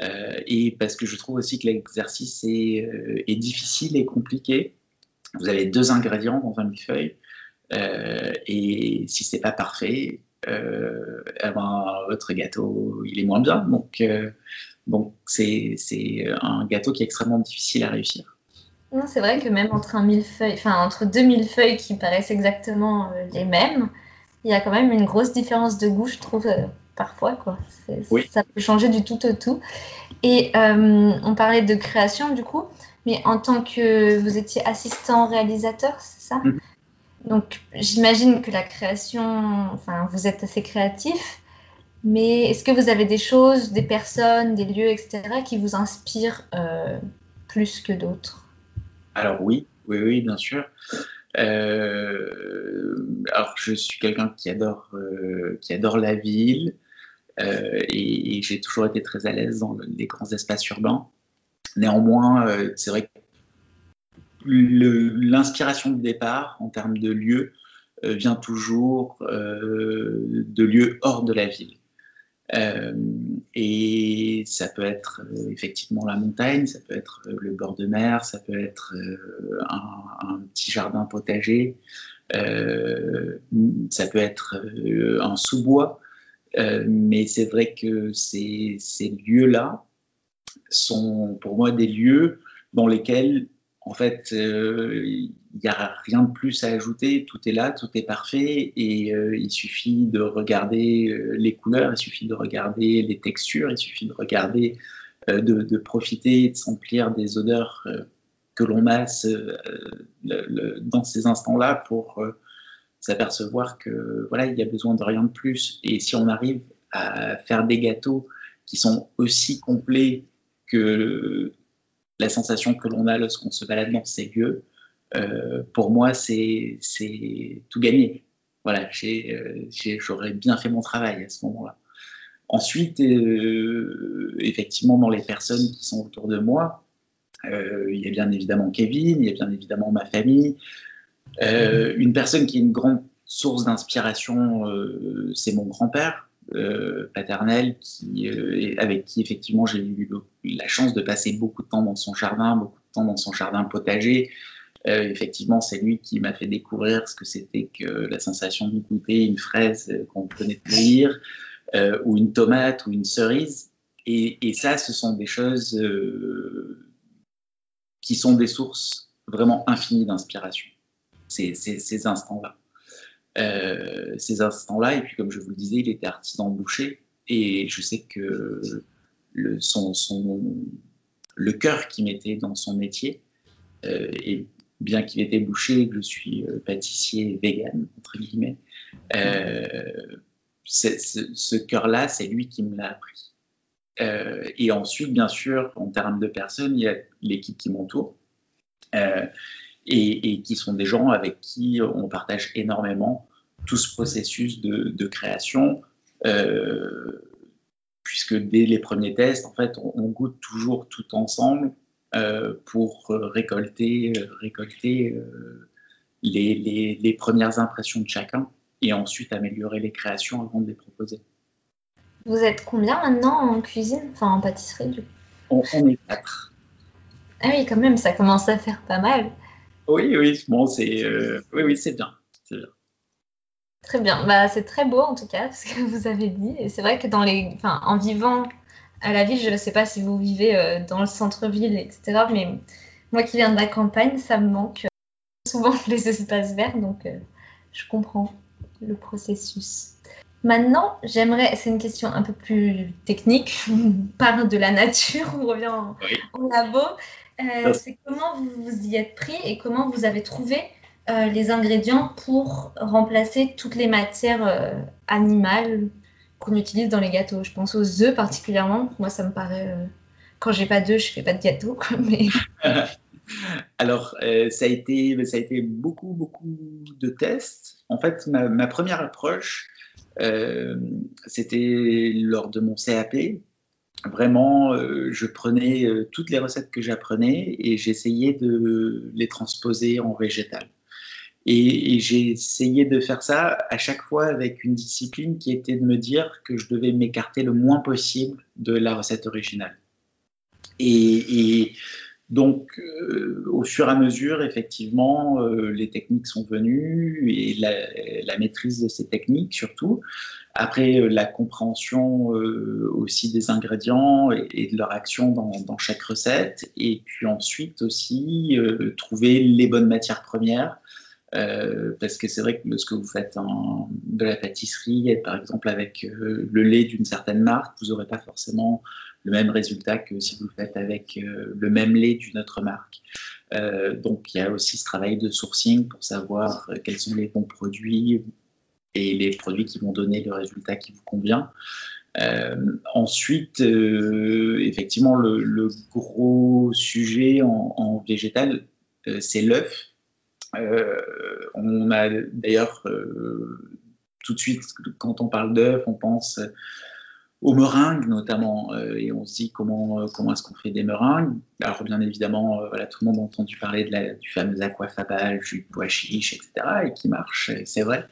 Euh, et parce que je trouve aussi que l'exercice est, euh, est, difficile et compliqué. Vous avez deux ingrédients dans un millefeuille, euh, et si c'est pas parfait, euh, eh ben, votre gâteau il est moins bien. Donc, donc c'est un gâteau qui est extrêmement difficile à réussir. C'est vrai que même entre un millefeuille, enfin entre deux millefeuilles qui paraissent exactement les mêmes, il y a quand même une grosse différence de goût, je trouve, parfois. Quoi. Ça peut changer du tout au tout. Et euh, on parlait de création, du coup, mais en tant que vous étiez assistant réalisateur, c'est ça? Mm. Donc, j'imagine que la création, enfin, vous êtes assez créatif, mais est-ce que vous avez des choses, des personnes, des lieux, etc., qui vous inspirent euh, plus que d'autres? Alors oui, oui, oui, bien sûr. Euh, alors, je suis quelqu'un qui adore, adore la ville, euh, et, j'ai toujours été très à l'aise dans les grands espaces urbains. Néanmoins, euh, c'est vrai que l'inspiration de départ en termes de lieux euh, vient toujours de lieux hors de la ville. Et ça peut être effectivement la montagne, ça peut être le bord de mer, ça peut être un, petit jardin potager, ça peut être un sous-bois. Euh, mais c'est vrai que ces, lieux-là sont pour moi des lieux dans lesquels, en fait, euh, il n'y a rien de plus à ajouter, tout est là, tout est parfait, et euh, il suffit de regarder les couleurs, il suffit de regarder les textures, il suffit de regarder, de, de, profiter, de s'emplir des odeurs que l'on a dans ces instants-là pour s'apercevoir que voilà, il y a besoin de rien de plus. Et si on arrive à faire des gâteaux qui sont aussi complets que la sensation que l'on a lorsqu'on se balade dans ces lieux, euh, pour moi, c'est tout gagné. Voilà, euh, j'aurais bien fait mon travail à ce moment-là. Ensuite, euh, effectivement, dans les personnes qui sont autour de moi, il y a bien évidemment Kevin, il y a bien évidemment ma famille, une personne qui est une grande source d'inspiration, c'est mon grand-père paternel, avec qui effectivement j'ai eu la chance de passer beaucoup de temps dans son jardin, beaucoup de temps dans son jardin potager. Effectivement, c'est lui qui m'a fait découvrir ce que c'était que la sensation de goûter une fraise qu'on venait de cueillir, ou une tomate, ou une cerise. Et, ça, ce sont des choses qui sont des sources vraiment infinies d'inspiration ces, instants-là. Euh, ces instants-là, et puis comme je vous le disais, il était artisan boucher, et je sais que le, son, le cœur qu'il mettait dans son métier, euh, bien qu'il était boucher, je suis euh, pâtissier vegan, entre guillemets, ce cœur-là, c'est lui qui me l'a appris. et ensuite, bien sûr, en termes de personnes, il y a l'équipe qui m'entoure et, qui sont des gens avec qui on partage énormément tout ce processus de, création, euh, puisque dès les premiers tests, en fait, on, goûte toujours tout ensemble euh, pour récolter, récolter euh, les, les, premières impressions de chacun et ensuite améliorer les créations avant de les proposer. Vous êtes combien maintenant en cuisine, enfin en pâtisserie du coup? On, on est quatre. Ah oui, quand même, ça commence à faire pas mal. Oui, oui, bon, c'est euh, oui, oui, c'est bien, Très bien, bah, c'est très beau en tout cas [laughs] ce que vous avez dit. Et c'est vrai que dans les, enfin, en vivant à la ville, je ne sais pas si vous vivez euh, dans le centre-ville, etc. Mais moi qui viens de la campagne, ça me manque euh, souvent [laughs] les espaces verts, donc je comprends le processus. Maintenant, j'aimerais, c'est une question un peu plus technique, on [laughs] parle de la nature, on revient en, en labo. Euh, c'est comment vous vous y êtes pris et comment vous avez trouvé euh, les ingrédients pour remplacer toutes les matières euh, animales qu'on utilise dans les gâteaux. Je pense aux œufs particulièrement. Moi, ça me paraît. quand j'ai pas d'œufs, je fais pas de gâteau. [laughs] [laughs] Alors, ça, a été, ça a été beaucoup, beaucoup de tests. En fait, ma, première approche, c'était lors de mon CAP. vraiment, je prenais toutes les recettes que j'apprenais et j'essayais de les transposer en végétal. Et, j'ai essayé de faire ça à chaque fois avec une discipline qui était de me dire que je devais m'écarter le moins possible de la recette originale. Et, donc, euh, au fur et à mesure, effectivement, euh, les techniques sont venues et la, maîtrise de ces techniques surtout. Après, euh, la compréhension aussi des ingrédients et, de leur action dans, dans, chaque recette. Et puis ensuite aussi, trouver les bonnes matières premières euh, parce que c'est vrai que ce que vous faites en, de la pâtisserie, par exemple avec euh, le lait d'une certaine marque, vous n'aurez pas forcément le même résultat que si vous le faites avec euh, le même lait d'une autre marque. donc il y a aussi ce travail de sourcing pour savoir quels sont les bons produits et les produits qui vont donner le résultat qui vous convient. ensuite, effectivement, le, gros sujet en, végétal, c'est l'œuf on a d'ailleurs euh, tout de suite, quand on parle d'œufs, on pense aux meringues notamment, euh, et on se dit comment, comment est-ce qu'on fait des meringues. Alors bien évidemment, tout le monde a entendu parler du fameux aquafabal, jus de pois chiche, etc., et qui marche, c'est vrai.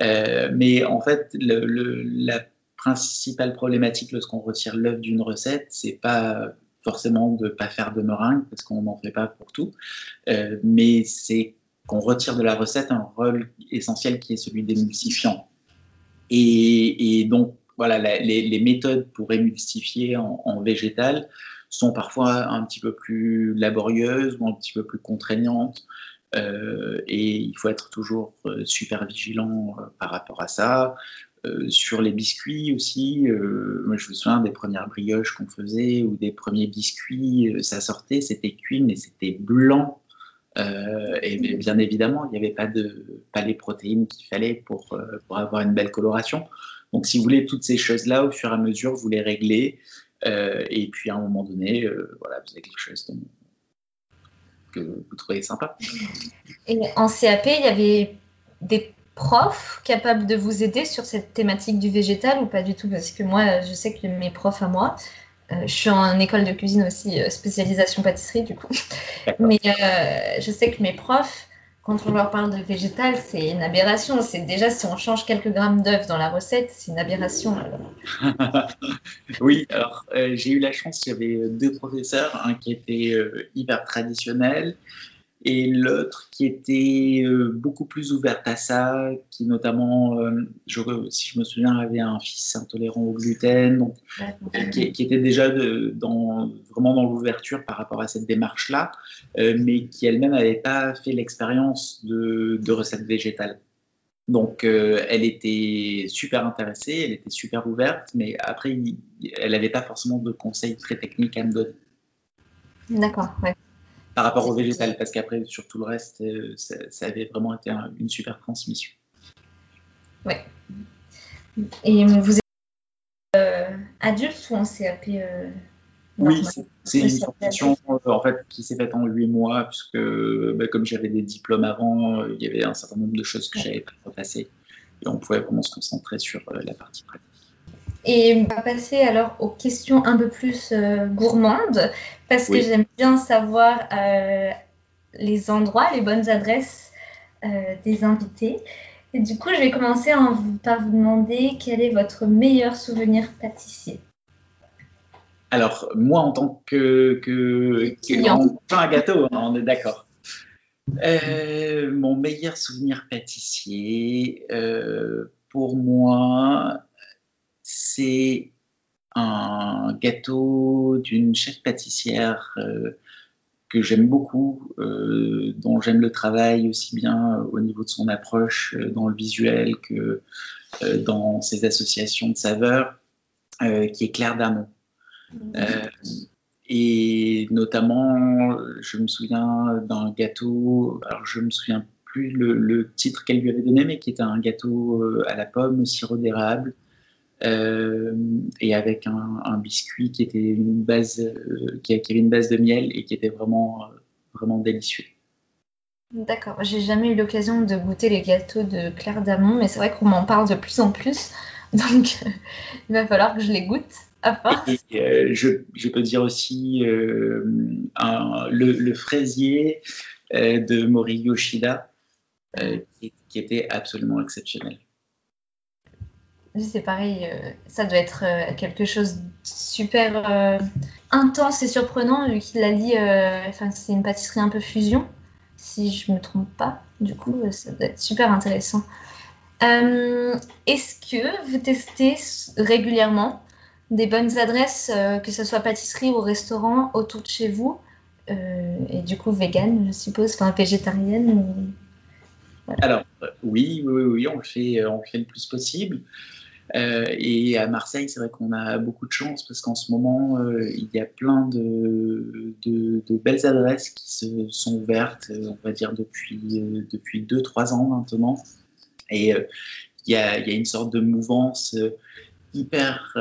mais en fait, la principale problématique lorsqu'on retire l'œuf d'une recette, c'est pas forcément de ne pas faire de meringue, parce qu'on n'en fait pas pour tout, mais c'est qu'on retire de la recette un rôle essentiel qui est celui d'émulsifiant. Et, donc, voilà, les, méthodes pour émulsifier en, végétal sont parfois un petit peu plus laborieuses ou un petit peu plus contraignantes. Euh, et il faut être toujours euh, super vigilant euh, par rapport à ça. sur les biscuits aussi, moi je me souviens des premières brioches qu'on faisait ou des premiers biscuits, ça sortait, c'était cuit mais c'était blanc euh, et bien évidemment, il n'y avait pas, les protéines qu'il fallait pour, euh, pour avoir une belle coloration. Donc, si vous voulez, toutes ces choses-là, au fur et à mesure, vous les réglez. Euh, et puis, à un moment donné, voilà, vous avez quelque chose que vous trouvez sympa. Et en CAP, il y avait des profs capables de vous aider sur cette thématique du végétal ou pas du tout? Parce que moi, je sais que mes profs à moi, euh, je suis en école de cuisine aussi, euh, spécialisation pâtisserie du coup. Mais euh, je sais que mes profs, quand on leur parle de végétal, c'est une aberration. C'est déjà si on change quelques grammes d'œufs dans la recette, c'est une aberration. [laughs] oui, alors j'ai eu la chance, il y avait deux professeurs, un qui était hyper traditionnel et l'autre qui était euh, beaucoup plus ouverte à ça, qui notamment, euh, je, si je me souviens, avait un fils intolérant au gluten, donc, qui, était déjà dans, vraiment dans l'ouverture par rapport à cette démarche-là, euh, mais qui elle-même n'avait pas fait l'expérience de, de recettes végétales. Donc, elle était super intéressée, elle était super ouverte, mais après, elle n'avait pas forcément de conseils très techniques à me donner. D'accord, ouais par rapport au végétal, parce qu'après, sur tout le reste, euh, ça, avait vraiment été une super transmission. Ouais. Et vous êtes euh, adulte ou en CAP euh, Oui, c'est une formation en fait, qui s'est faite en 8 mois, puisque bah, comme j'avais des diplômes avant, il y avait un certain nombre de choses que j'avais pas repassées. Et on pouvait vraiment se concentrer sur la partie pratique. Et on va passer alors aux questions un peu plus euh, gourmandes, parce que j'aime bien savoir euh, les endroits, les bonnes adresses euh, des invités. Et du coup, je vais commencer en, par vous demander quel est votre meilleur souvenir pâtissier. Alors, moi, en tant que, que, que un gâteau, hein, on est d'accord. mon meilleur souvenir pâtissier, pour moi, c'est un gâteau d'une chef pâtissière euh, que j'aime beaucoup, euh, dont j'aime le travail aussi bien au niveau de son approche euh, dans le visuel que dans ses associations de saveurs, qui est Claire Damon. Mmh. et notamment, je me souviens d'un gâteau, alors je me souviens plus le, le titre qu'elle lui avait donné, mais qui était un gâteau à la pomme, sirop d'érable, euh, et avec un, biscuit qui était une base, euh, qui, avait une base de miel et qui était vraiment, euh, vraiment délicieux. D'accord, j'ai jamais eu l'occasion de goûter les gâteaux de Claire Damon, mais c'est vrai qu'on m'en parle de plus en plus, [laughs] donc il va falloir que je les goûte. Et, je, peux dire aussi le, le, fraisier de Mori Yoshida, qui, qui, était absolument exceptionnel c'est pareil, euh, ça doit être euh, quelque chose de super euh, intense et surprenant vu qu'il a dit, enfin c'est une pâtisserie un peu fusion, si je me trompe pas. Du coup, ça doit être super intéressant. Est-ce que vous testez régulièrement des bonnes adresses, que ce soit pâtisserie ou restaurant, autour de chez vous Et du coup, vegan, je suppose, enfin végétarienne Alors, oui, oui, oui, on le fait, on le fait le plus possible. Euh, et à Marseille, c'est vrai qu'on a beaucoup de chance parce qu'en ce moment, euh, il y a plein de, belles adresses qui se sont ouvertes, euh, on va dire depuis depuis deux trois ans maintenant. Et il y a, une sorte de mouvance hyper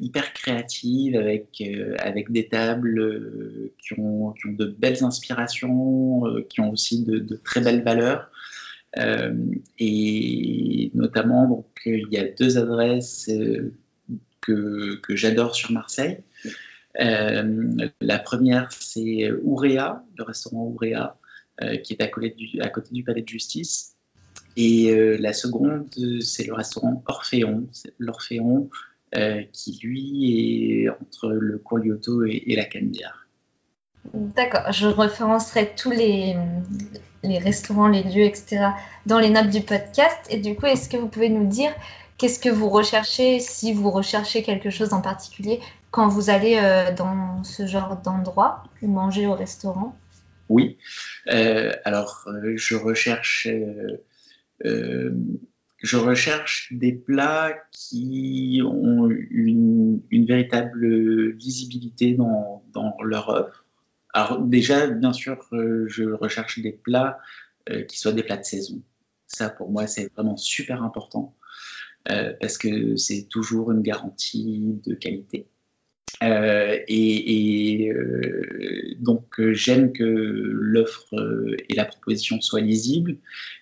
hyper créative avec avec des tables qui ont, qui, ont, de belles inspirations, qui ont aussi de très belles valeurs. Euh, et notamment, donc, il y a deux adresses euh, que, j'adore sur Marseille. Euh, la première, c'est Ourea, le restaurant Ourea, qui est à côté, du, palais de justice. Et la seconde, c'est le restaurant Orphéon, l'Orphéon, qui lui est entre le cours et, et la Canebière. D'accord, je référencerai tous les, restaurants, les lieux, etc., dans les notes du podcast. Et du coup, est-ce que vous pouvez nous dire qu'est-ce que vous recherchez, si vous recherchez quelque chose en particulier, quand vous allez euh, dans ce genre d'endroit ou manger au restaurant? Oui, euh, alors euh, je recherche... des plats qui ont une, véritable visibilité dans, dans leur offre alors déjà, bien sûr, euh, je recherche des plats euh, qui soient des plats de saison. Ça, pour moi, c'est vraiment super important euh, parce que c'est toujours une garantie de qualité. et, donc, j'aime que l'offre et la proposition soient lisibles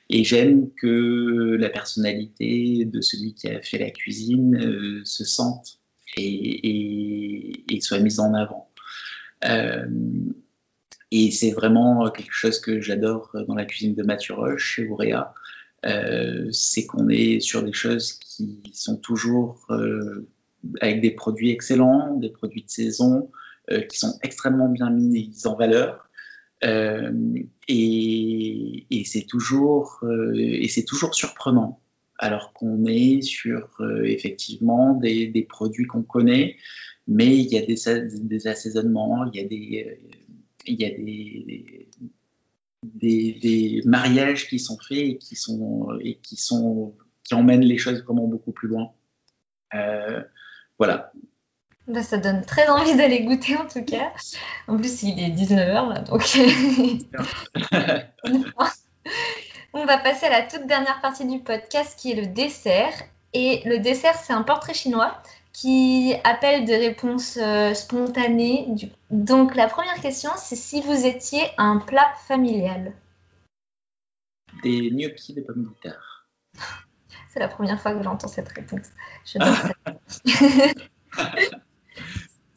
et j'aime que la personnalité de celui qui a fait la cuisine se sente et, et, soit mise en avant. Et c'est vraiment quelque chose que j'adore dans la cuisine de Mathieu Roche chez Ourea. Euh, c'est qu'on est sur des choses qui sont toujours euh, avec des produits excellents, des produits de saison, euh, qui sont extrêmement bien mis en valeur. et, c'est toujours, et toujours surprenant, alors qu'on est sur effectivement des, produits qu'on connaît, mais il y a des assaisonnements, il y a des il y a des, des, mariages qui sont faits et qui, sont, et qui, sont, qui emmènent les choses vraiment beaucoup plus loin. Euh, voilà. Ça donne très envie d'aller goûter en tout cas. En plus, il est 19h là, donc. [laughs] On va passer à la toute dernière partie du podcast qui est le dessert. Et le dessert, c'est un portrait chinois qui appelle des réponses euh, spontanées. Donc la première question, c'est si vous étiez un plat familial. Des gnocchis de pommes de terre. [laughs] c'est la première fois que j'entends cette réponse. [laughs]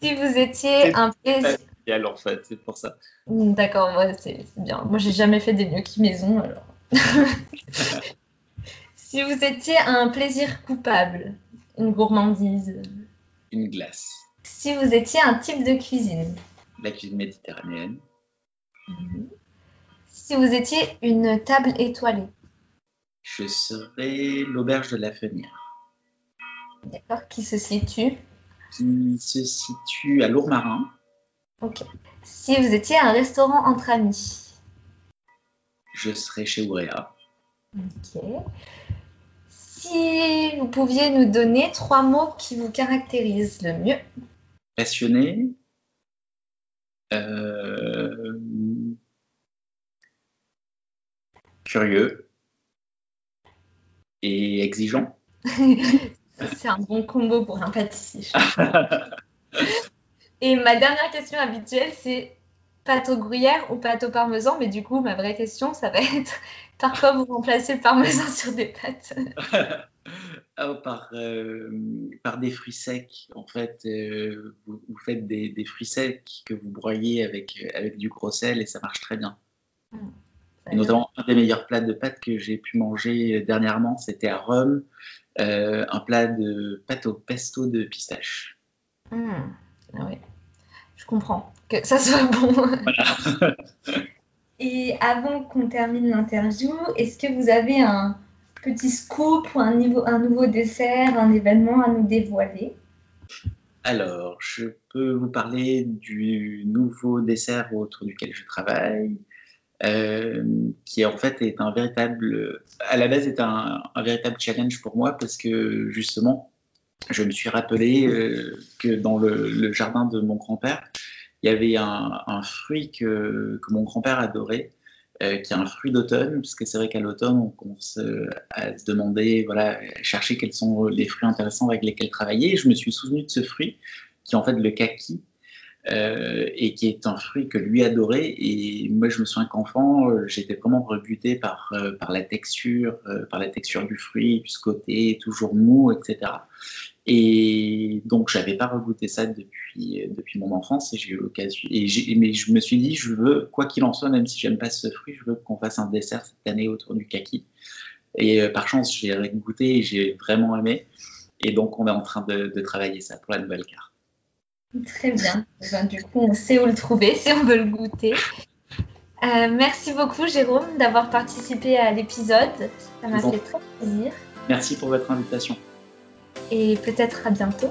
si vous étiez un plaisir. en fait, c'est pour ça. Hmm, d'accord, c'est bien. Moi, j'ai jamais fait des gnocchis maison, alors. [laughs] si vous étiez un plaisir coupable, une gourmandise Une glace. Si vous étiez un type de cuisine La cuisine méditerranéenne. Mhm. Si vous étiez une table étoilée Je serais l'auberge de la Fenière. D'accord, qui se situe Qui se situe à Lourmarin. Ok. Si vous étiez un restaurant entre amis Je serais chez Ourea. Ok si vous pouviez nous donner trois mots qui vous caractérisent le mieux? Passionné. Euh, curieux. Et exigeant. [laughs] c'est un bon combo pour un pâtissier. [laughs] Et ma dernière question habituelle, c'est pâte au gruyère ou pâte au parmesan, mais du coup, ma vraie question, ça va être [laughs] par quoi vous remplacez le parmesan sur des pâtes? [laughs] Oh, par, par des fruits secs. En fait, vous, faites des, des, fruits secs que vous broyez avec, avec du gros sel et ça marche très bien. Mmh. Et notamment, un des meilleurs plats de pâtes que j'ai pu manger dernièrement, c'était à Rome, un plat de pâte au pesto de pistache. Mmh. Ah oui, je comprends que ça soit [laughs] bon. Voilà. [laughs] Et avant qu'on termine l'interview, est-ce que vous avez un petit scoop ou un, niveau, un nouveau dessert, un événement à nous dévoiler? Alors, je peux vous parler du nouveau dessert autour duquel je travaille, euh, qui en fait est un véritable, à la base est un, véritable challenge pour moi parce que justement, je me suis rappelé euh, que dans le, jardin de mon grand-père, il y avait un, fruit que, mon grand-père adorait, euh, qui est un fruit d'automne, parce que c'est vrai qu'à l'automne, on commence à se demander, voilà, chercher quels sont les fruits intéressants avec lesquels travailler. Et je me suis souvenu de ce fruit, qui est en fait le kaki, euh, et qui est un fruit que lui adorait. Et moi, je me souviens qu'enfant, euh, j'étais vraiment rebuté par, par la texture, par la texture du fruit, du côté toujours mou, etc. Et donc, j'avais pas regoûté ça depuis, mon enfance et j'ai eu l'occasion. Mais je me suis dit, je veux, quoi qu'il en soit, même si j'aime pas ce fruit, je veux qu'on fasse un dessert cette année autour du kaki. Et euh, par chance, j'ai goûté et j'ai vraiment aimé. Et donc, on est en train de, travailler ça pour la nouvelle carte. Très bien. Eh ben, du coup, on sait où le trouver [laughs] si on veut le goûter. Euh, merci beaucoup, Jérôme, d'avoir participé à l'épisode. Ça m'a fait très plaisir. Merci pour votre invitation et peut-être à bientôt.